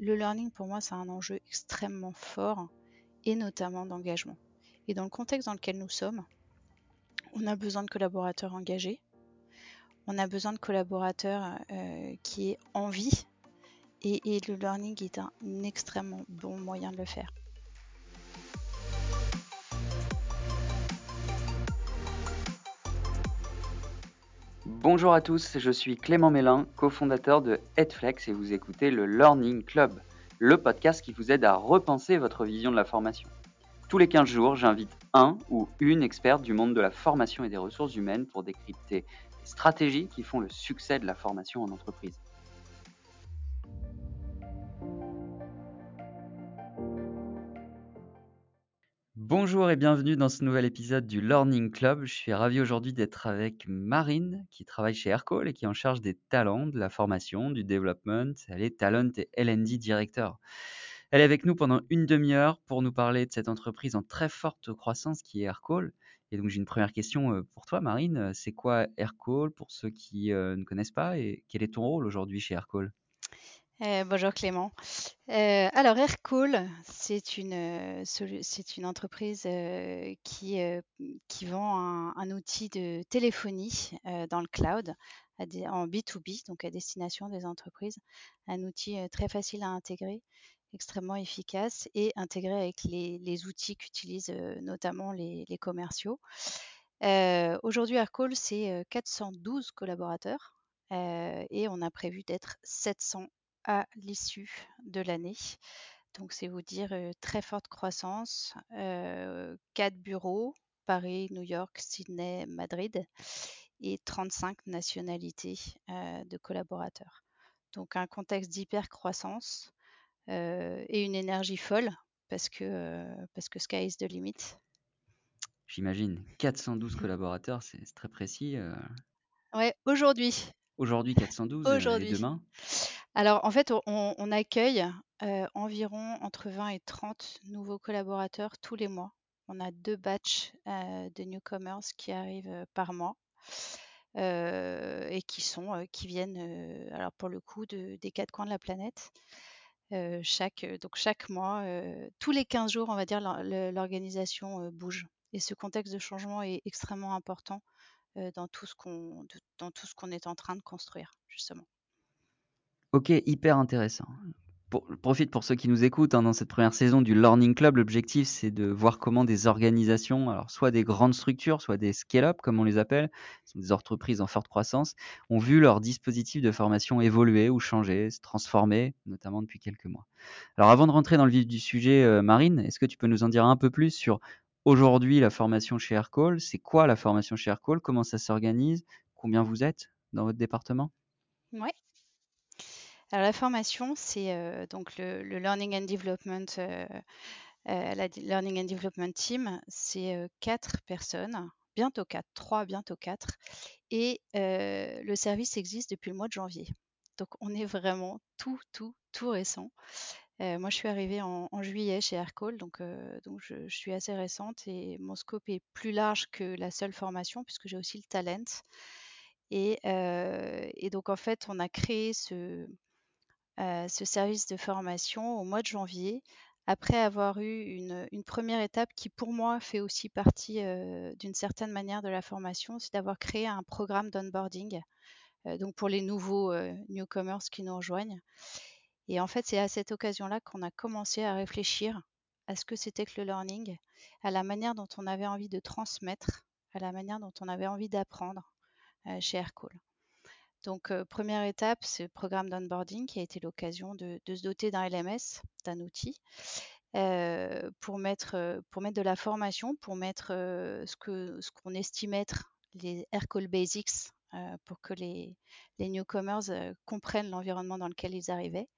le learning pour moi c'est un enjeu extrêmement fort et notamment d'engagement. Et dans le contexte dans lequel nous sommes, on a besoin de collaborateurs engagés, on a besoin de collaborateurs euh, qui aient envie et, et, le learning est un extrêmement bon moyen de le faire. Bonjour à tous, je suis Clément Mélin, cofondateur de Headflex et vous écoutez le Learning Club, le podcast qui vous aide à repenser votre vision de la formation. Tous les 15 jours, j'invite un ou une experte du monde de la formation et des ressources humaines pour décrypter les stratégies qui font le succès de la formation en entreprise. Bonjour et bienvenue dans ce nouvel épisode du Learning Club. Je suis ravi aujourd'hui d'être avec Marine qui travaille chez Aircall et qui est en charge des talents, de la formation, du développement. Elle est Talent et L&D Director. Elle est avec nous pendant une demi-heure pour nous parler de cette entreprise en très forte croissance qui est Aircall. Et donc j'ai une première question euh, pour toi Marine. C'est quoi Aircall pour ceux qui euh, ne connaissent pas et quel est ton rôle aujourd'hui chez Aircall? Euh, bonjour Clément. Euh, alors Aircall, c'est une, euh, entreprise qui, qui vend un, outil de téléphonie dans le cloud en B2B, donc à destination des entreprises. Un outil très facile à intégrer, extrêmement efficace et intégré avec les, outils qu'utilisent notamment les, les commerciaux. Aujourd'hui, Aircall, c'est 412 collaborateurs. et on a prévu d'être 700 à l'issue de l'année. Donc, c'est vous dire très forte croissance, quatre bureaux, Paris, New York, Sydney, Madrid, et 35 nationalités de collaborateurs. Donc, un contexte d'hyper croissance et une énergie folle parce que, parce que sky is the limit. J'imagine 412 collaborateurs, c'est très précis. Ouais, aujourd'hui. Aujourd'hui 412 aujourd'hui. et demain? Alors, en fait, on, accueille environ entre 20 et 30 nouveaux collaborateurs tous les mois. On a deux batchs euh, de newcomers qui arrivent par mois et qui sont, qui viennent, alors pour le coup, de, des quatre coins de la planète. chaque, donc chaque mois, tous les 15 jours, on va dire, l'organisation bouge. Et ce contexte de changement est extrêmement important dans tout ce qu'on est en train de construire, justement. Ok, hyper intéressant. Pour, profite pour ceux qui nous écoutent hein, dans cette première saison du Learning Club. L'objectif, c'est de voir comment des organisations, alors soit des grandes structures, soit des scale-up, comme on les appelle, sont des entreprises en forte croissance, ont vu leur dispositif de formation évoluer ou changer, se transformer, notamment depuis quelques mois. Alors, avant de rentrer dans le vif du sujet, euh, Marine, est-ce que tu peux nous en dire un peu plus sur aujourd'hui la formation chez Aircall C'est quoi la formation chez Aircall Comment ça s'organise? Combien vous êtes dans votre département? Ouais, alors la formation, c'est euh, donc le, le, Learning and Development, euh, euh, Learning and Development Team, c'est quatre personnes, bientôt quatre, trois, bientôt quatre, et le service existe depuis le mois de janvier. Donc on est vraiment tout, tout, tout récent. Moi, je suis arrivée en, juillet chez Aircall, donc, je, suis assez récente et mon scope est plus large que la seule formation puisque j'ai aussi le talent. Et donc en fait, on a créé ce, euh, ce service de formation au mois de janvier, après avoir eu une, première étape qui pour moi fait aussi partie euh, d'une certaine manière de la formation, c'est d'avoir créé un programme d'onboarding, euh, donc pour les nouveaux newcomers qui nous rejoignent. Et en fait, c'est à cette occasion-là qu'on a commencé à réfléchir à ce que c'était que le learning, à la manière dont on avait envie de transmettre, à la manière dont on avait envie d'apprendre chez Aircall. Donc, première étape, c'est le programme d'onboarding qui a été l'occasion de, se doter d'un LMS, d'un outil, pour, mettre, pour mettre de la formation, pour mettre ce qu'on ce qu'on estime être les Aircall Basics pour que les, les newcomers comprennent l'environnement dans lequel ils arrivaient.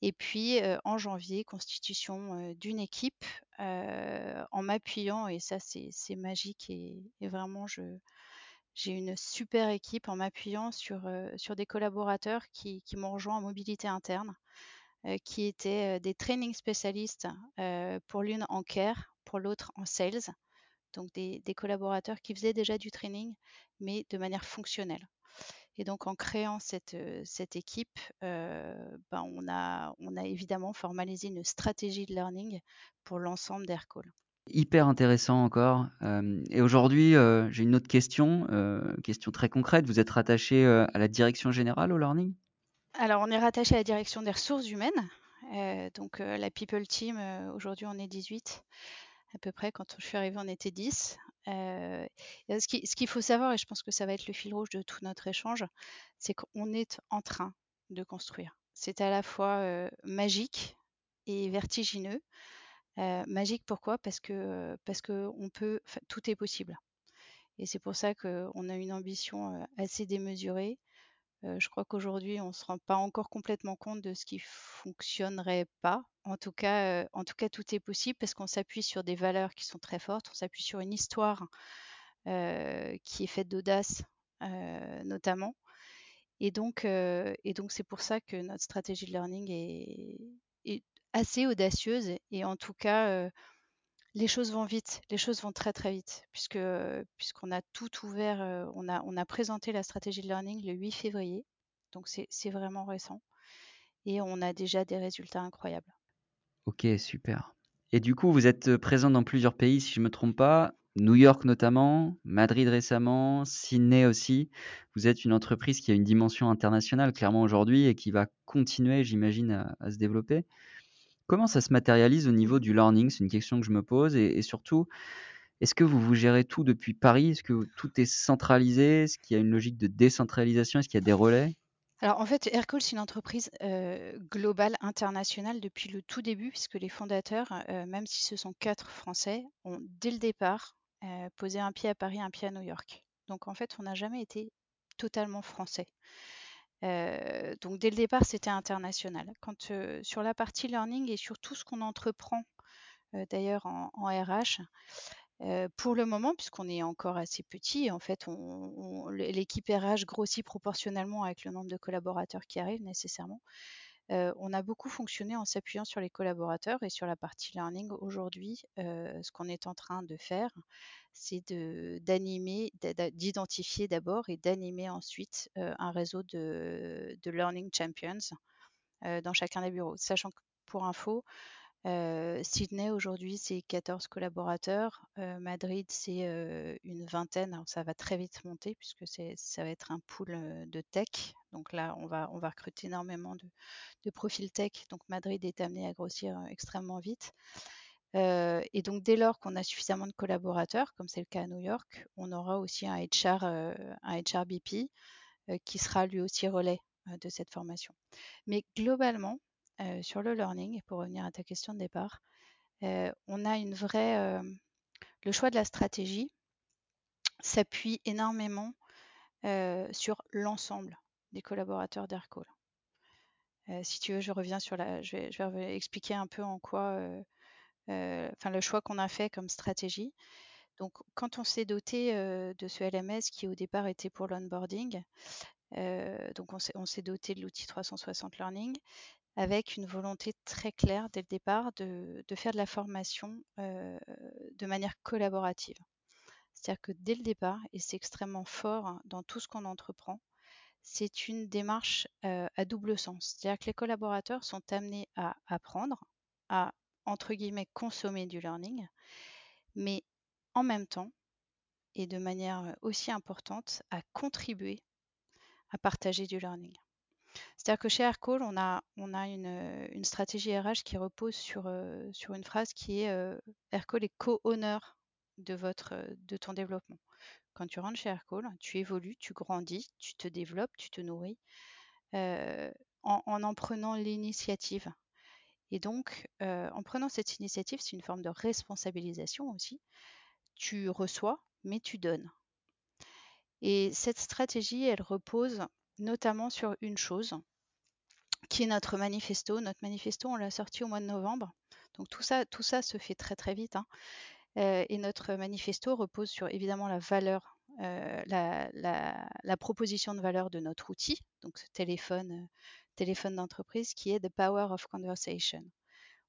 Et puis en janvier, constitution d'une équipe en m'appuyant, et ça c'est magique et, et vraiment je, j'ai une super équipe en m'appuyant sur, euh, des collaborateurs qui, m'ont rejoint en mobilité interne, euh, qui étaient euh, des training spécialistes, pour l'une en care, pour l'autre en sales. Donc des, collaborateurs qui faisaient déjà du training, mais de manière fonctionnelle. Et donc en créant cette, cette équipe, ben, on, a, on a évidemment formalisé une stratégie de learning pour l'ensemble d'Aircall. Hyper intéressant encore. et aujourd'hui, j'ai une autre question, question très concrète. Vous êtes rattaché à la direction générale au learning? Alors, on est rattaché à la direction des ressources humaines. donc, la People Team, aujourd'hui, on est 18 à peu près. Quand je suis arrivée, on était 10. ce qu'il ce qu'il faut savoir, et je pense que ça va être le fil rouge de tout notre échange, c'est qu'on est en train de construire. C'est à la fois magique et vertigineux. Magique pourquoi? Parce que parce que on peut, tout est possible. Et c'est pour ça qu'on a une ambition assez démesurée. Je crois qu'aujourd'hui, on ne se rend pas encore complètement compte de ce qui fonctionnerait pas. En tout cas, en tout cas, tout est possible parce qu'on s'appuie sur des valeurs qui sont très fortes. On s'appuie sur une histoire qui est faite d'audace, notamment. Et donc, et donc, c'est pour ça que notre stratégie de learning est assez audacieuse et en tout cas, les choses vont vite, les choses vont très très vite, puisque puisqu'on a tout ouvert, on a on a présenté la stratégie de learning le 8 février, donc c'est vraiment récent, et on a déjà des résultats incroyables. Ok, super. Et du coup, vous êtes présent dans plusieurs pays, si je me trompe pas, New York notamment, Madrid récemment, Sydney aussi. Vous êtes une entreprise qui a une dimension internationale clairement aujourd'hui et qui va continuer, j'imagine, à se développer. Comment ça se matérialise au niveau du learning? C'est une question que je me pose. Et, surtout, est-ce que vous vous gérez tout depuis Paris? Est-ce que tout est centralisé? Est-ce qu'il y a une logique de décentralisation? Est-ce qu'il y a des relais? Alors en fait, Aircall, c'est une entreprise globale, internationale depuis le tout début, puisque les fondateurs, même si ce sont quatre Français, ont dès le départ posé un pied à Paris, un pied à New York. Donc en fait, on n'a jamais été totalement français. Donc dès le départ, c'était international. Quand sur la partie learning et sur tout ce qu'on entreprend, d'ailleurs en, RH, pour le moment, puisqu'on est encore assez petit, en fait, l'équipe RH grossit proportionnellement avec le nombre de collaborateurs qui arrivent nécessairement. On a beaucoup fonctionné en s'appuyant sur les collaborateurs et sur la partie learning. Aujourd'hui, ce qu'on est en train de faire, c'est d'animer, d'identifier d'abord et d'animer ensuite un réseau de, Learning Champions dans chacun des bureaux. Sachant que pour info, Sydney aujourd'hui c'est 14 collaborateurs, Madrid c'est une vingtaine, ça va très vite monter puisque ça va être un pool de tech, donc là on va, recruter énormément de, profils tech, donc Madrid est amené à grossir extrêmement vite. Et donc, dès lors qu'on a suffisamment de collaborateurs, comme c'est le cas à New York, on aura aussi un HR, un HRBP qui sera lui aussi relais de cette formation. Mais globalement, sur le learning, pour revenir à ta question de départ, on a une vraie. le choix de la stratégie s'appuie énormément sur l'ensemble des collaborateurs d'Aircall. si tu veux, je reviens sur la. Je vais, expliquer un peu en quoi euh, enfin le choix qu'on a fait comme stratégie. Donc, quand on s'est doté euh, de ce LMS qui au départ était pour l'onboarding, euh, donc on s'est doté de l'outil 360 Learning avec une volonté très claire dès le départ de, faire de la formation de manière collaborative. C'est-à-dire que dès le départ, et c'est extrêmement fort dans tout ce qu'on entreprend, c'est une démarche à double sens. C'est-à-dire que les collaborateurs sont amenés à apprendre, à entre guillemets, consommer du learning, mais en même temps, et de manière aussi importante, à contribuer à partager du learning. C'est-à-dire que chez Aircall, on a, a une, stratégie RH qui repose sur, sur une phrase qui est euh, est de, votre, de ton développement. Quand tu rentres chez Aircall, tu évolues, tu grandis, tu te développes, tu te nourris, en, en en prenant l'initiative et donc, euh, en prenant cette initiative, c'est une forme de responsabilisation aussi. Tu reçois, mais tu donnes. Et cette stratégie, elle repose notamment sur une chose, qui est notre manifesto. Notre manifesto, on l'a sorti au mois de novembre. Donc tout ça, tout ça se fait très très vite. Hein. Euh, et notre manifesto repose sur évidemment la valeur, euh, la, proposition de valeur de notre outil, donc ce téléphone téléphone d'entreprise qui est The Power of Conversation.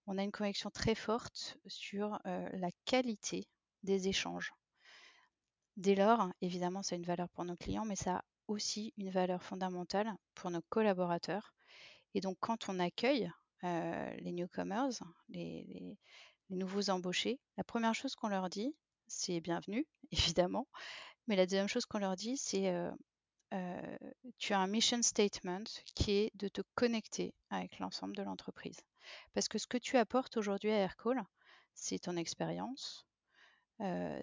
On a une connexion très forte sur euh, la qualité des échanges. Dès lors, évidemment, ça a une valeur pour nos clients, mais ça a aussi une valeur fondamentale pour nos collaborateurs. Et donc, quand on accueille les newcomers, les, nouveaux embauchés, la première chose qu'on leur dit, c'est bienvenue, évidemment. Mais la deuxième chose qu'on leur dit, c'est tu as un mission statement qui est de te connecter avec l'ensemble de l'entreprise. Parce que ce que tu apportes aujourd'hui à Aircall, c'est ton expérience,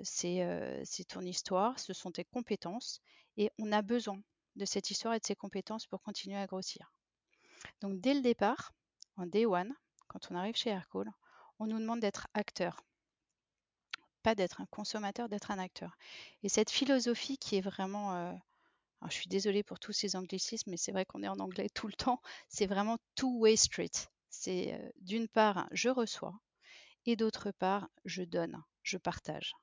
c'est ton histoire, ce sont tes compétences, et on a besoin de cette histoire et de ces compétences pour continuer à grossir. Donc dès le départ, en day one, quand on arrive chez Aircall, on nous demande d'être acteur, pas d'être un consommateur, d'être un acteur. Et cette philosophie qui est vraiment je suis désolée pour tous ces anglicismes, mais c'est vrai qu'on est en anglais tout le temps. C'est vraiment two-way street. C'est d'une part, je reçois et d'autre part, je donne, je partage.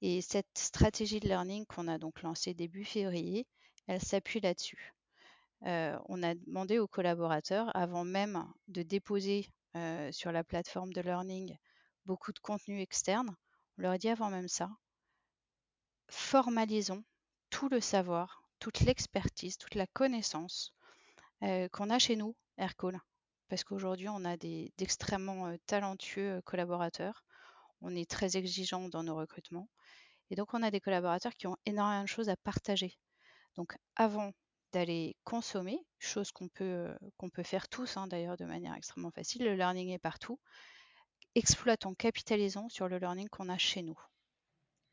Et cette stratégie de learning qu'on a donc lancée début février, elle s'appuie là-dessus. On a demandé aux collaborateurs, avant même de déposer sur la plateforme de learning beaucoup de contenu externe, on leur a dit avant même ça, formalisons tout le savoir, toute l'expertise, toute la connaissance qu'on a chez nous, Aircall. Parce qu'aujourd'hui, on a d'extrêmement talentueux collaborateurs. On est très exigeant dans nos recrutements. Et donc, on a des collaborateurs qui ont énormément de choses à partager. Donc, avant d'aller consommer, chose qu'on peut, peut faire tous, hein, d'ailleurs, de manière extrêmement facile, le learning est partout. Exploitons, capitalisons sur le learning qu'on a chez nous.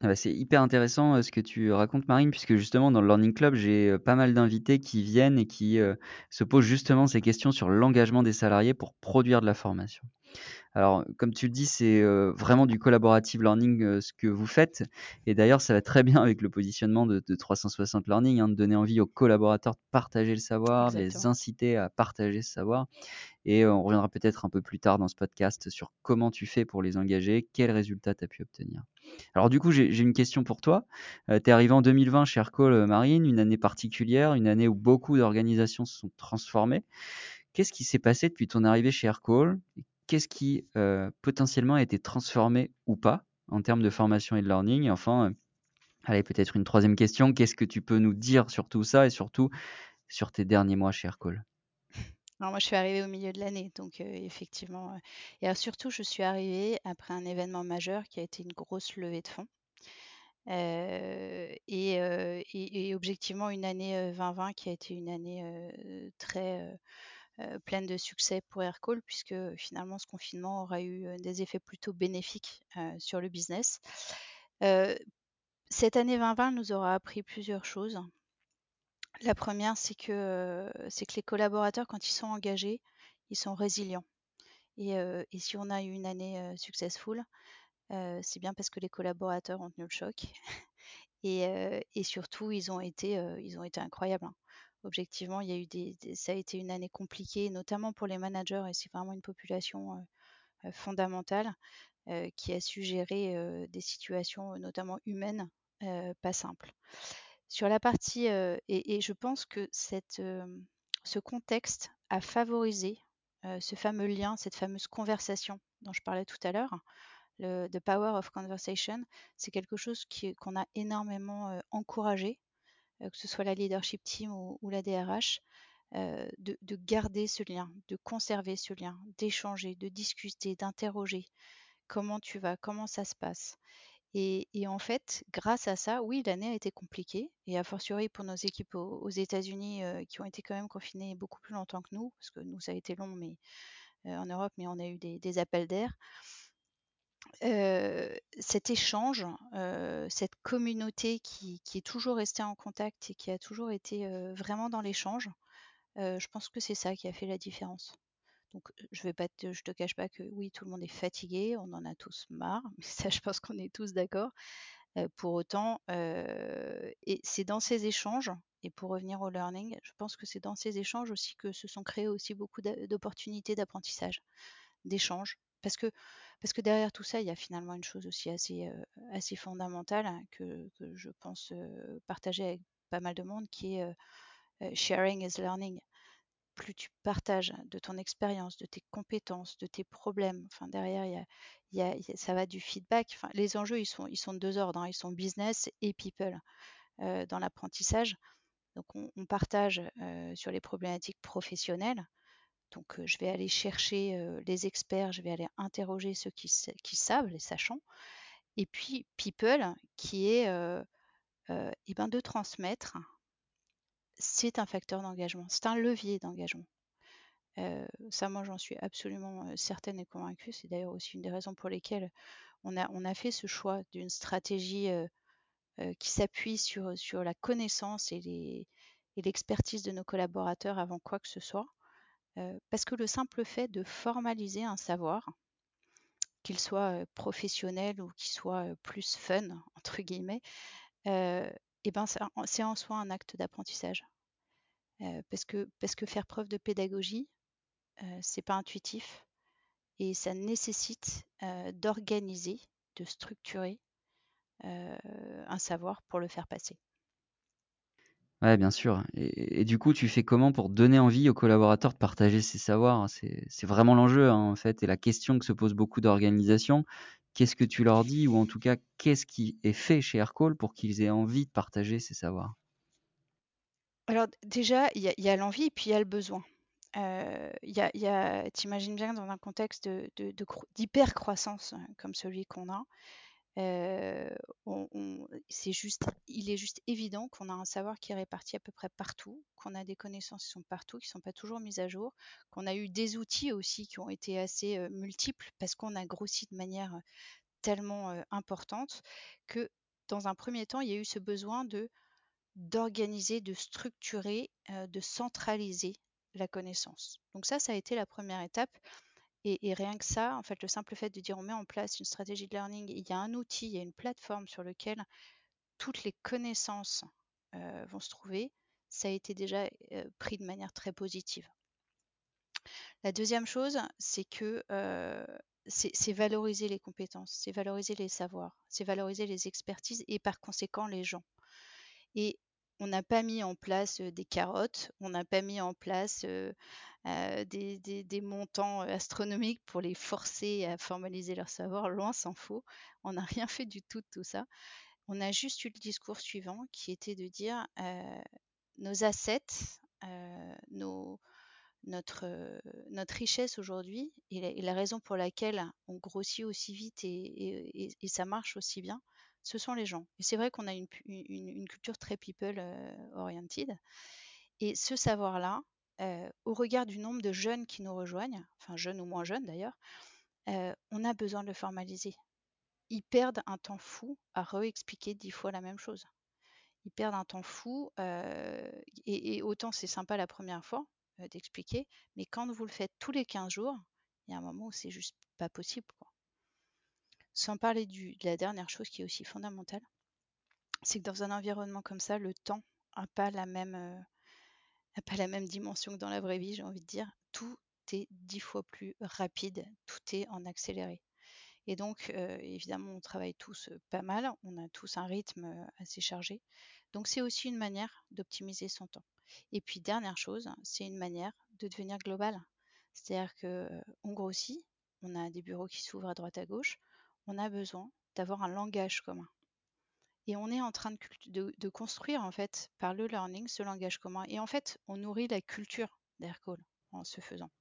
Ah bah, c'est hyper intéressant, ce que tu racontes Marine, puisque justement dans le Learning Club, j'ai, pas mal d'invités qui viennent et qui, se posent justement ces questions sur l'engagement des salariés pour produire de la formation. Alors, comme tu le dis, c'est, vraiment du collaborative learning, ce que vous faites et d'ailleurs ça va très bien avec le positionnement de de 360 Learning, hein, de donner envie aux collaborateurs de partager le savoir, de les inciter à partager ce savoir et on reviendra peut-être un peu plus tard dans ce podcast sur comment tu fais pour les engager, quels résultats tu as pu obtenir. Alors du coup, j'ai une question pour toi. Tu es arrivé en 2020 chez Aircall Marine, une année particulière, une année où beaucoup d'organisations se sont transformées. Qu'est-ce qui s'est passé depuis ton arrivée chez Aircall Qu'est-ce qui euh, potentiellement a été transformé ou pas en termes de formation et de learning? Et Enfin, allez, peut-être une troisième question. Qu'est-ce que tu peux nous dire sur tout ça et surtout sur tes derniers mois chez Aircall alors moi, je suis arrivée au milieu de l'année, donc effectivement. et surtout, je suis arrivée après un événement majeur qui a été une grosse levée de fonds. et, objectivement, une année 2020 qui a été une année très pleine de succès pour Aircall, puisque finalement, ce confinement aura eu des effets plutôt bénéfiques sur le business. cette année 2020 nous aura appris plusieurs choses. La première, c'est que, c'est que les collaborateurs, quand ils sont engagés, ils sont résilients. Et, si on a eu une année successful, c'est bien parce que les collaborateurs ont tenu le choc. Et, surtout, ils ont été, ils ont été incroyables. Objectivement, il y a eu des, ça a été une année compliquée, notamment pour les managers, et c'est vraiment une population fondamentale qui a su gérer des situations, notamment humaines, pas simples. Sur la partie, et, je pense que cette, ce contexte a favorisé ce fameux lien, cette fameuse conversation dont je parlais tout à l'heure, le The Power of Conversation, c'est quelque chose qu'on a énormément encouragé, que ce soit la leadership team ou, la DRH, de, de, garder ce lien, de conserver ce lien, d'échanger, de discuter, d'interroger. Comment tu vas? Comment ça se passe? Et, en fait, grâce à ça, oui, l'année a été compliquée, et a fortiori pour nos équipes aux, États-Unis qui ont été quand même confinées beaucoup plus longtemps que nous, parce que nous, ça a été long mais, en Europe, mais on a eu des, appels d'air. Cet échange, cette communauté qui, est toujours restée en contact et qui a toujours été vraiment dans l'échange, je pense que c'est ça qui a fait la différence. Donc, je vais pas te, te cache pas que oui, tout le monde est fatigué, on en a tous marre, mais ça, je pense qu'on est tous d'accord. pour autant, et c'est dans ces échanges, et pour revenir au learning, je pense que c'est dans ces échanges aussi que se sont créées aussi beaucoup d'opportunités d'apprentissage, d'échanges. Parce que, parce que derrière tout ça, il y a finalement une chose aussi assez, fondamentale hein, que, je pense partager avec pas mal de monde, qui est sharing is learning plus tu partages de ton expérience, de tes compétences, de tes problèmes, enfin derrière, il y a, ça va du feedback. Enfin, les enjeux, ils sont, ils sont de deux ordres. Hein. Ils sont business et people dans l'apprentissage. Donc on, partage sur les problématiques professionnelles. Donc je vais aller chercher les experts, je vais aller interroger ceux qui, savent, les sachants. Et puis people, qui est eh ben, de transmettre, c'est un facteur d'engagement, c'est un levier d'engagement. ça, moi, j'en suis absolument certaine et convaincue. C'est d'ailleurs aussi une des raisons pour lesquelles on a, fait ce choix d'une stratégie qui s'appuie sur la connaissance et l'expertise de nos collaborateurs avant quoi que ce soit. Parce que le simple fait de formaliser un savoir, qu'il soit professionnel ou qu'il soit plus fun, entre guillemets, et eh ben c'est en soi un acte d'apprentissage. parce, que, parce que faire preuve de pédagogie, c'est pas intuitif et ça nécessite d'organiser, de structurer un savoir pour le faire passer. Ouais, bien sûr. Et, du coup, tu fais comment pour donner envie aux collaborateurs de partager ces savoirs? C'est vraiment l'enjeu, hein, en fait, et la question que se posent beaucoup d'organisations. Qu'est-ce que tu leur dis, ou en tout cas, qu'est-ce qui est fait chez Aircall pour qu'ils aient envie de partager ces savoirs? Alors déjà, il y a, l'envie et puis il y a le besoin. Euh, y a, t'imagines bien dans un contexte d'hyper-croissance hein, comme celui qu'on a, c'est juste, il est juste évident qu'on a un savoir qui est réparti à peu près partout, qu'on a des connaissances qui sont partout, qui ne sont pas toujours mises à jour, qu'on a eu des outils aussi qui ont été assez multiples parce qu'on a grossi de manière tellement importante que dans un premier temps, il y a eu ce besoin de d'organiser, de structurer, de centraliser la connaissance. Donc ça, ça a été la première étape. Et, rien que ça, en fait, le simple fait de dire on met en place une stratégie de learning, il y a un outil, il y a une plateforme sur lequel toutes les connaissances euh, vont se trouver, ça a été déjà euh, pris de manière très positive. La deuxième chose, c'est que euh, c'est valoriser les compétences, c'est valoriser les savoirs, c'est valoriser les expertises et par conséquent les gens. On n'a pas mis en place des carottes, on n'a pas mis en place des, montants astronomiques pour les forcer à formaliser leur savoir, loin s'en faut. On n'a rien fait du tout de tout ça. On a juste eu le discours suivant qui était de dire nos assets, notre richesse aujourd'hui et, la raison pour laquelle on grossit aussi vite et ça marche aussi bien, ce sont les gens. Et c'est vrai qu'on a une, culture très people euh. Et ce savoir-là, euh, au regard du nombre de jeunes qui nous rejoignent, enfin jeunes ou moins jeunes d'ailleurs, euh, on a besoin de le formaliser. Ils perdent un temps fou à réexpliquer dix fois la même chose. Ils perdent un temps fou, et, autant c'est sympa la première fois d'expliquer, mais quand vous le faites tous les 15 jours, il y a un moment où c'est juste pas possible. Sans parler de la dernière chose qui est aussi fondamentale, c'est que dans un environnement comme ça, le temps n'a pas la même euh, pas la même dimension que dans la vraie vie, j'ai envie de dire. Tout est dix fois plus rapide, tout est en accéléré. Et donc, euh, évidemment, on travaille tous euh, pas mal, on a tous un rythme assez chargé. Donc, c'est aussi une manière d'optimiser son temps. Et puis, dernière chose, c'est une manière de devenir global. C'est-à-dire qu'on grossit, on a des bureaux qui s'ouvrent à droite à gauche, on a besoin d'avoir un langage commun. Et on est en train de, construire, en fait, par le learning, ce langage commun. Et en fait, on nourrit la culture d'Aircall en se faisant.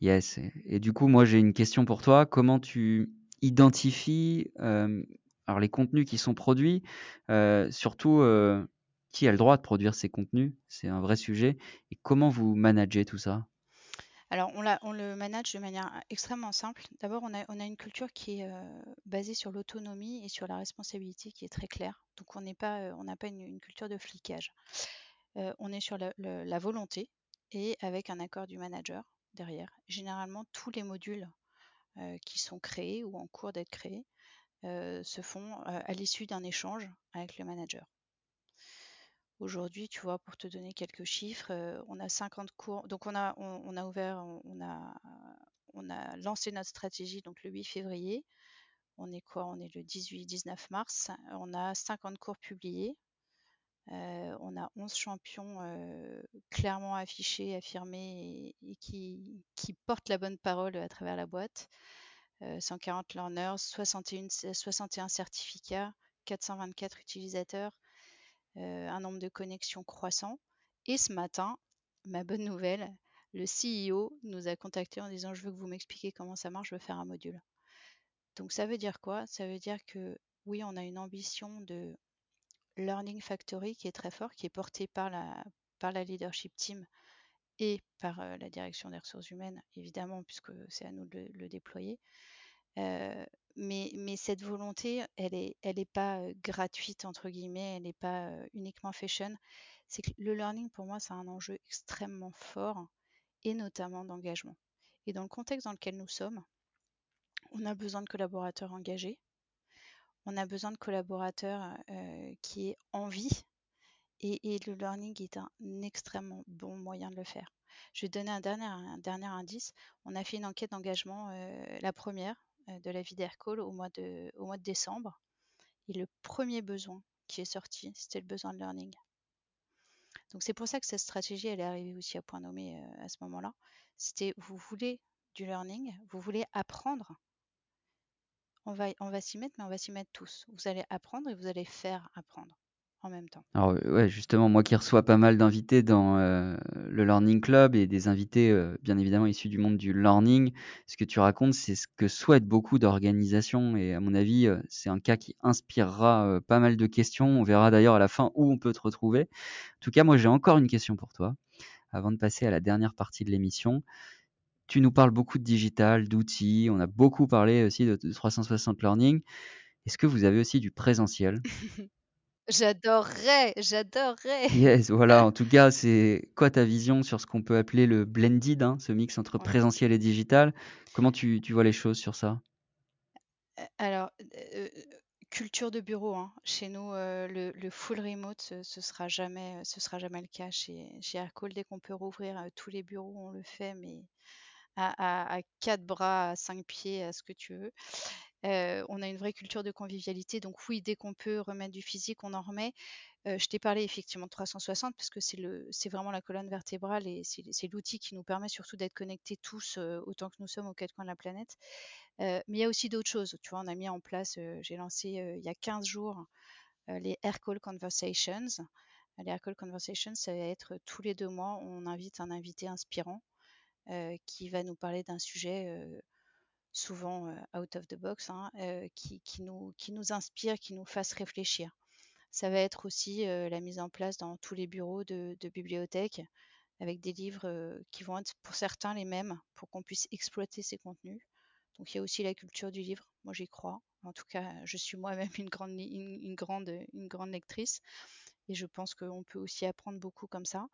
Yes. Et, du coup, moi, j'ai une question pour toi. Comment tu identifies euh, les contenus qui sont produits, euh, surtout euh, qui a le droit de produire ces contenus? C'est un vrai sujet. Et comment vous managez tout ça? Alors, on, le manage de manière extrêmement simple. D'abord, on a, une culture qui est basée sur l'autonomie et sur la responsabilité qui est très claire. Donc, on euh, n'a pas, une, culture de flicage. On est sur la, volonté et avec un accord du manager derrière. Généralement, tous les modules qui sont créés ou en cours d'être créés se font à l'issue d'un échange avec le manager. Aujourd'hui, tu vois, pour te donner quelques chiffres, euh, on a 50 cours. Donc, on a, on, a ouvert, on a, on a lancé notre stratégie le 8 février. On est quoi? On est le 18-19 mars. On a 50 cours publiés. Euh, on a 11 champions euh, clairement affichés, affirmés et, qui, qui, portent la bonne parole à travers la boîte. 140 learners, 61, 61 certificats, 424 utilisateurs. Un nombre de connexions croissant. Et ce matin, ma bonne nouvelle, le CEO nous a contacté en disant je veux que vous m'expliquiez comment ça marche, je veux faire un module. Donc ça veut dire quoi? Ça veut dire que oui, on a une ambition de Learning Factory qui est très fort, qui est porté par la, par la leadership team et par la direction des ressources humaines, évidemment, puisque c'est à nous de le, déployer. Mais, cette volonté, elle n'est pas gratuite, entre guillemets, elle n'est pas uniquement fashion. C'est que le learning, pour moi, c'est un enjeu extrêmement fort et notamment d'engagement. Et dans le contexte dans lequel nous sommes, on a besoin de collaborateurs engagés, on a besoin de collaborateurs qui aient envie et, le learning est un extrêmement bon moyen de le faire. Je vais donner un dernier indice. On a fait une enquête d'engagement, la première de la vie d'Aircall au, mois de, au mois de décembre. Et le premier besoin qui est sorti, c'était le besoin de learning. Donc c'est pour ça que cette stratégie, elle est arrivée aussi à point nommé à ce moment-là. C'était vous voulez du learning, vous voulez apprendre. On va, on va s'y mettre, mais on va s'y mettre tous. Vous allez apprendre et vous allez faire apprendre en même temps. Alors ouais, justement, moi qui reçois pas mal d'invités dans euh, le Learning Club et des invités euh, bien évidemment issus du monde du learning, ce que tu racontes, c'est ce que souhaitent beaucoup d'organisations et à mon avis, euh, c'est un cas qui inspirera pas mal de questions. On verra d'ailleurs à la fin où on peut te retrouver. En tout cas, moi j'ai encore une question pour toi avant de passer à la dernière partie de l'émission. Tu nous parles beaucoup de digital, d'outils, on a beaucoup parlé aussi de 360 Learning. Est-ce que vous avez aussi du présentiel? J'adorerais, j'adorerais. Yes, voilà. En tout cas, c'est quoi ta vision sur ce qu'on peut appeler le blended, hein, ce mix entre présentiel et digital? Comment tu, tu vois les choses sur ça? Alors, culture de bureau. Hein. Chez nous, le, le, full remote, ce, ce, sera jamais, ce sera jamais le cas chez, chez Aircall. Dès qu'on peut rouvrir tous les bureaux, on le fait, mais à, à, à, quatre bras, à cinq pieds, à ce que tu veux. On a une vraie culture de convivialité. Donc oui, dès qu'on peut remettre du physique, on en remet. Je t'ai parlé effectivement de 360 parce que c'est vraiment la colonne vertébrale et c'est, l'outil qui nous permet surtout d'être connectés tous autant que nous sommes aux quatre coins de la planète. mais il y a aussi d'autres choses. Tu vois, on a mis en place, j'ai lancé il y a 15 jours les Air Call Conversations. Les Air Call Conversations, ça va être tous les deux mois, on invite un invité inspirant qui va nous parler d'un sujet souvent out of the box, hein, qui, nous, qui nous inspire, qui nous fasse réfléchir. Ça va être aussi la mise en place dans tous les bureaux de, de bibliothèques avec des livres qui vont être pour certains les mêmes pour qu'on puisse exploiter ces contenus. Donc il y a aussi la culture du livre, moi j'y crois. En tout cas, je suis moi-même une grande, une, grande, une grande lectrice et je pense qu'on peut aussi apprendre beaucoup comme ça.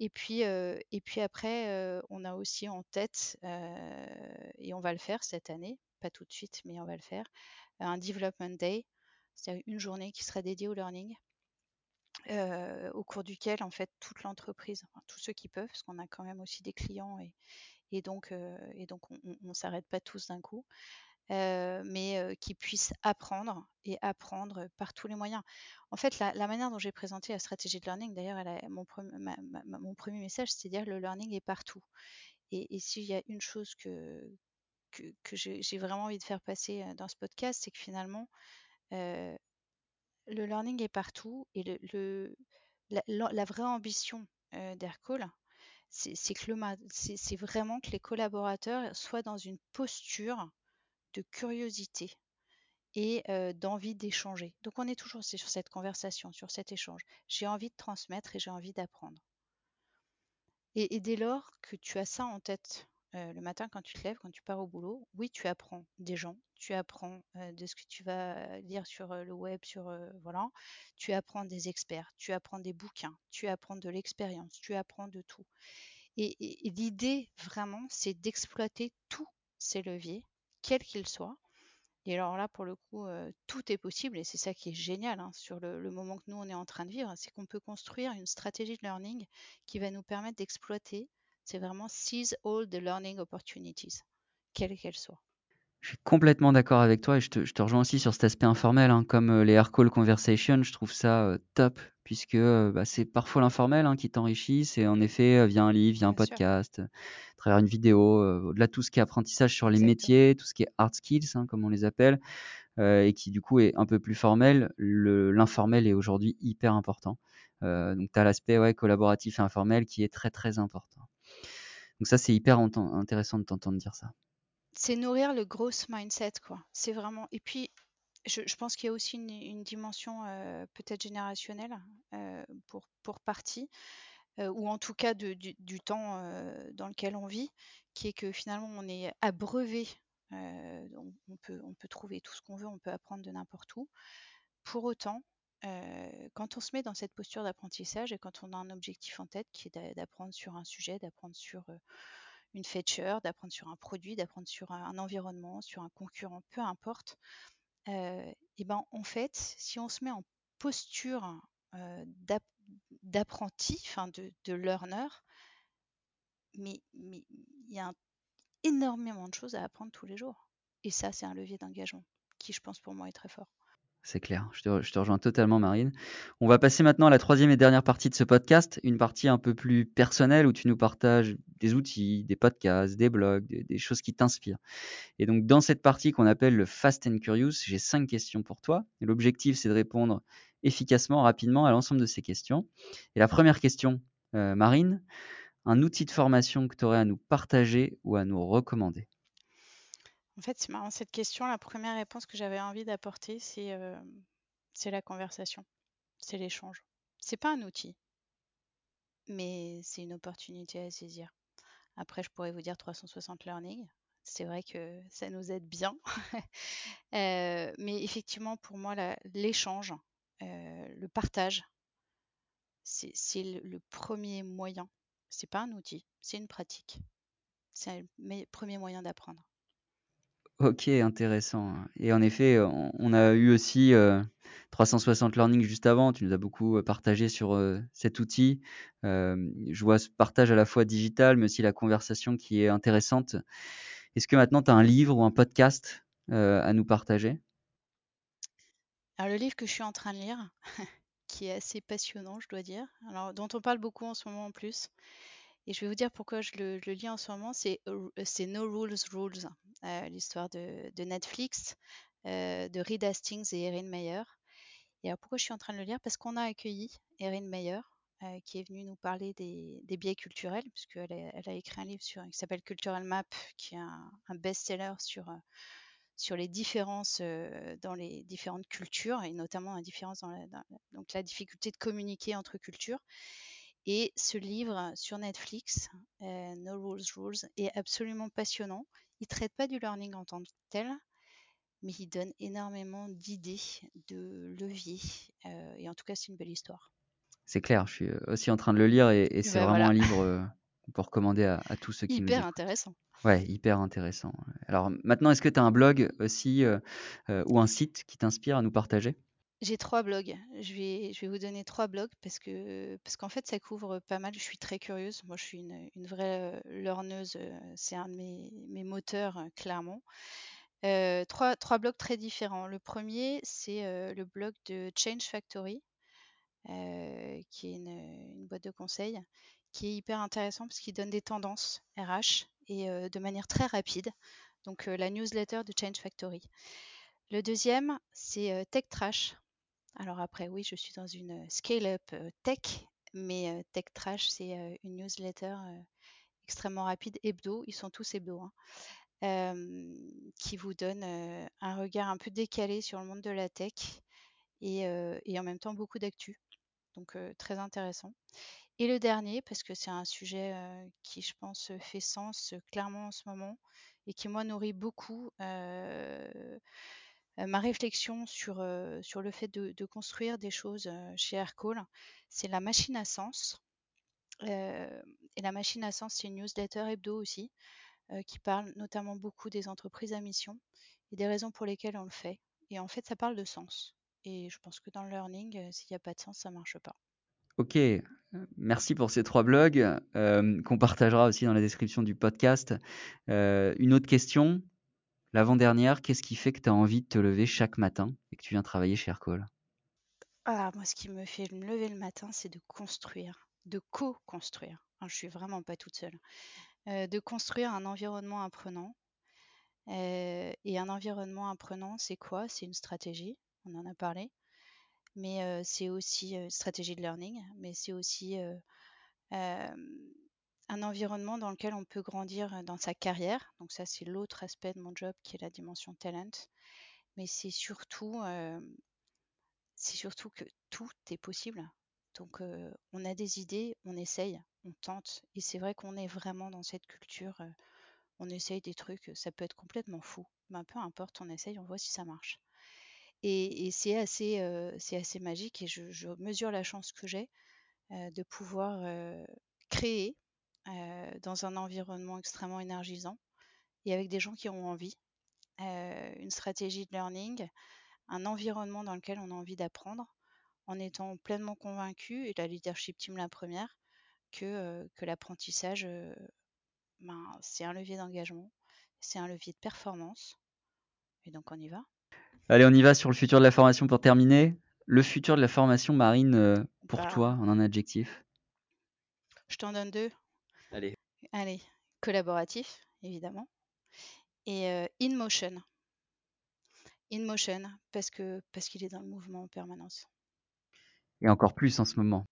Et puis, euh, et puis après, euh, on a aussi en tête, euh, et on va le faire cette année, pas tout de suite, mais on va le faire, un Development Day, c'est-à-dire une journée qui sera dédiée au learning. au cours duquel en fait toute l'entreprise, tous ceux qui peuvent, parce qu'on a quand même aussi des clients et donc, et donc on ne s'arrête pas tous d'un coup, mais qui puissent apprendre et apprendre par tous les moyens. En fait, la, manière dont j'ai présenté la stratégie de learning, d'ailleurs, mon, premier message, c'est dire le learning est partout. Et, s'il y a une chose que, que, j'ai vraiment envie de faire passer dans ce podcast, c'est que finalement, le learning est partout et le, le la, la, vraie ambition d'Aircall, c'est vraiment que les collaborateurs soient dans une posture de curiosité et d'envie d'échanger. Donc on est toujours sur cette conversation, sur cet échange. J'ai envie de transmettre et j'ai envie d'apprendre. Et, dès lors que tu as ça en tête le matin quand tu te lèves, quand tu pars au boulot, oui, tu apprends des gens, tu apprends de ce que tu vas lire sur le web, sur voilà, tu apprends des experts, tu apprends des bouquins, tu apprends de l'expérience, tu apprends de tout. et l'idée vraiment, c'est d'exploiter tous ces leviers quel qu'il soit. Et alors là, pour le coup, tout est possible et c'est ça qui est génial hein, sur le, moment que nous, on est en train de vivre, c'est qu'on peut construire une stratégie de learning qui va nous permettre d'exploiter, c'est vraiment seize all the learning opportunities, quelles qu'elles soient. Je suis complètement d'accord avec toi et je te, je te, rejoins aussi sur cet aspect informel, hein, comme euh, les air call conversations, je trouve ça euh, top puisque euh, bah, c'est parfois l'informel hein, qui t'enrichit, et en effet via un livre, via un podcast, à travers une vidéo, au-delà de tout ce qui est apprentissage sur les métiers, tout ce qui est hard skills, hein, comme on les appelle, et qui du coup est un peu plus formel. L'informel est aujourd'hui hyper important. donc tu as l'aspect ouais, collaboratif et informel qui est très très important. Donc ça c'est hyper intéressant de t'entendre dire ça. C'est nourrir le growth mindset quoi. C'est vraiment et puis je, pense qu'il y a aussi une, dimension peut-être générationnelle pour, pour partie, ou en tout cas du, temps dans lequel on vit, qui est que finalement on est abreuvé, on, peut, on peut trouver tout ce qu'on veut, on peut apprendre de n'importe où. Pour autant, quand on se met dans cette posture d'apprentissage et quand on a un objectif en tête qui est d'apprendre sur un sujet, d'apprendre sur une feature, d'apprendre sur un produit, d'apprendre sur un environnement, sur un concurrent, peu importe, et ben en fait, si on se met en posture d'apprenti, enfin de, learner, mais il y a énormément de choses à apprendre tous les jours. Et ça, c'est un levier d'engagement qui, je pense, pour moi, est très fort. C'est clair, je te, rejoins totalement Marine. On va passer maintenant à la troisième et dernière partie de ce podcast, une partie un peu plus personnelle où tu nous partages des outils, des podcasts, des blogs, des, choses qui t'inspirent. Et donc dans cette partie qu'on appelle le Fast and Curious, j'ai cinq questions pour toi. L'objectif c'est de répondre efficacement, rapidement à l'ensemble de ces questions. Et la première question, euh, Marine, un outil de formation que tu aurais à nous partager ou à nous recommander? En fait, c'est marrant cette question. La première réponse que j'avais envie d'apporter, c'est la conversation, c'est l'échange. C'est pas un outil, mais c'est une opportunité à saisir. Après, je pourrais vous dire 360 learning. C'est vrai que ça nous aide bien. euh, mais effectivement, pour moi, l'échange, euh, le partage, c'est le, le, premier moyen. C'est pas un outil, c'est une pratique. C'est le premier moyen d'apprendre. OK, intéressant. Et en effet, on a eu aussi, 360 Learning juste avant. Tu nous as beaucoup, partagé sur, cet outil. je vois ce partage à la fois digital, mais aussi la conversation qui est intéressante. Est-ce que maintenant tu as un livre ou un podcast, à nous partager? Alors le livre que je suis en train de lire, qui est assez passionnant, je dois dire, dont on parle beaucoup en ce moment en plus et je vais vous dire pourquoi je le, lis en ce moment. C'est No Rules Rules, euh, l'histoire de, Netflix, euh, de Reed Hastings et Erin Meyer. Et alors pourquoi je suis en train de le lire? Parce qu'on a accueilli Erin Meyer, euh, qui est venue nous parler des, biais culturels, puisqu'elle a, elle a écrit un livre qui s'appelle Cultural Map, qui est un, best-seller sur, les différences dans les différentes cultures, et notamment la différence donc la difficulté de communiquer entre cultures. Et ce livre sur Netflix, euh, No Rules Rules, est absolument passionnant. Il traite pas du learning en tant que tel, mais il donne énormément d'idées, de leviers. Euh, et en tout cas, c'est une belle histoire. C'est clair, je suis aussi en train de le lire et, c'est ben vraiment un livre euh, qu'on peut recommander à, tous ceux qui hyper nous Hyper intéressant. Ouais, hyper intéressant. Alors maintenant, est-ce que tu as un blog aussi ou un site qui t'inspire à nous partager? J'ai trois blogs. Je vais, vous donner trois blogs parce que parce qu'en fait ça couvre pas mal. Je suis très curieuse. Moi je suis une, vraie euh, learneuse. Euh, c'est un de mes, moteurs euh, clairement. trois, trois blogs très différents. Le premier c'est le blog de Change Factory, qui est une, une, boîte de conseil, qui est hyper intéressant parce qu'il donne des tendances RH et de manière très rapide. Donc la newsletter de Change Factory. Le deuxième, c'est Tech Trash. Alors après, oui, je suis dans une scale-up tech, mais Tech Trash, c'est une newsletter extrêmement rapide, hebdo, ils sont tous hebdo, hein, qui vous donne un regard un peu décalé sur le monde de la tech et, et en même temps beaucoup d'actu. Donc très intéressant. Et le dernier, parce que c'est un sujet qui, je pense, fait sens clairement en ce moment et qui, moi, nourrit beaucoup ma réflexion sur, euh, sur le fait de, construire des choses euh, chez Aircall, c'est la machine à sens. et la machine à sens, c'est une newsletter hebdo aussi, qui parle notamment beaucoup des entreprises à mission et des raisons pour lesquelles on le fait. Et en fait, ça parle de sens. Et je pense que dans le learning, s'il n'y a pas de sens, ça ne marche pas. Ok, merci pour ces trois blogs qu'on partagera aussi dans la description du podcast. une autre question, L'avant-dernière, qu'est-ce qui fait que tu as envie de te lever chaque matin et que tu viens travailler chez Aircall? Ah, moi, ce qui me fait me lever le matin, c'est de construire, de co-construire. Je je suis vraiment pas toute seule. Euh, de construire un environnement apprenant euh, Et un environnement apprenant, c'est quoi? C'est une stratégie, on en a parlé, mais c'est aussi une stratégie de learning, mais c'est aussi un environnement dans lequel on peut grandir dans sa carrière. Donc ça, c'est l'autre aspect de mon job qui est la dimension talent. Mais c'est surtout, que tout est possible. Donc on a des idées, on essaye, on tente. Et c'est vrai qu'on est vraiment dans cette culture. on essaye des trucs, ça peut être complètement fou. Mais peu importe, on essaye, on voit si ça marche. Et, c'est assez, magique et je, mesure la chance que j'ai de pouvoir créer dans un environnement extrêmement énergisant et avec des gens qui ont envie, une stratégie de learning, un environnement dans lequel on a envie d'apprendre, en étant pleinement convaincu, et la leadership team la première, que, que l'apprentissage, ben, c'est un levier d'engagement, c'est un levier de performance. Et donc on y va. Allez, on y va sur le futur de la formation pour terminer. Le futur de la formation marine, pour Bah. toi, en un adjectif? Je t'en donne deux. Allez. Allez, collaboratif, évidemment. Et in motion. In motion, parce que parce qu'il est dans le mouvement en permanence. Et encore plus en ce moment.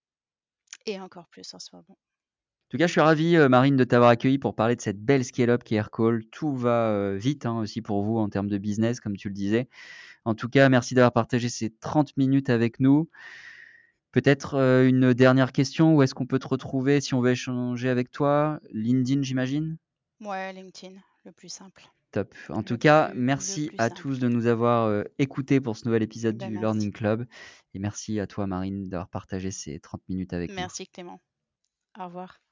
Et encore plus en ce moment. En tout cas, je suis ravi, Marine, de t'avoir accueilli pour parler de cette belle scale-up qui est Aircall. Tout va vite hein, aussi pour vous en termes de business, comme tu le disais. En tout cas, merci d'avoir partagé ces 30 minutes avec nous. Peut-être une dernière question, où est-ce qu'on peut te retrouver si on veut échanger avec toi? LinkedIn, j'imagine? Ouais, LinkedIn, le plus simple. Top. En tout cas, merci à tous de nous avoir écoutés pour ce nouvel épisode Ben, du merci. Learning Club. Et merci à toi, Marine, d'avoir partagé ces 30 minutes avec nous. Merci Clément. Au revoir.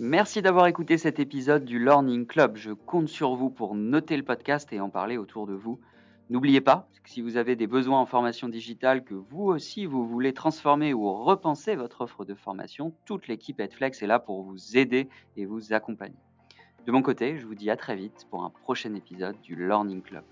Merci d'avoir écouté cet épisode du Learning Club. Je compte sur vous pour noter le podcast et en parler autour de vous. N'oubliez pas que si vous avez des besoins en formation digitale, que vous aussi vous voulez transformer ou repenser votre offre de formation, toute l'équipe Edflex est là pour vous aider et vous accompagner. De mon côté, je vous dis à très vite pour un prochain épisode du Learning Club.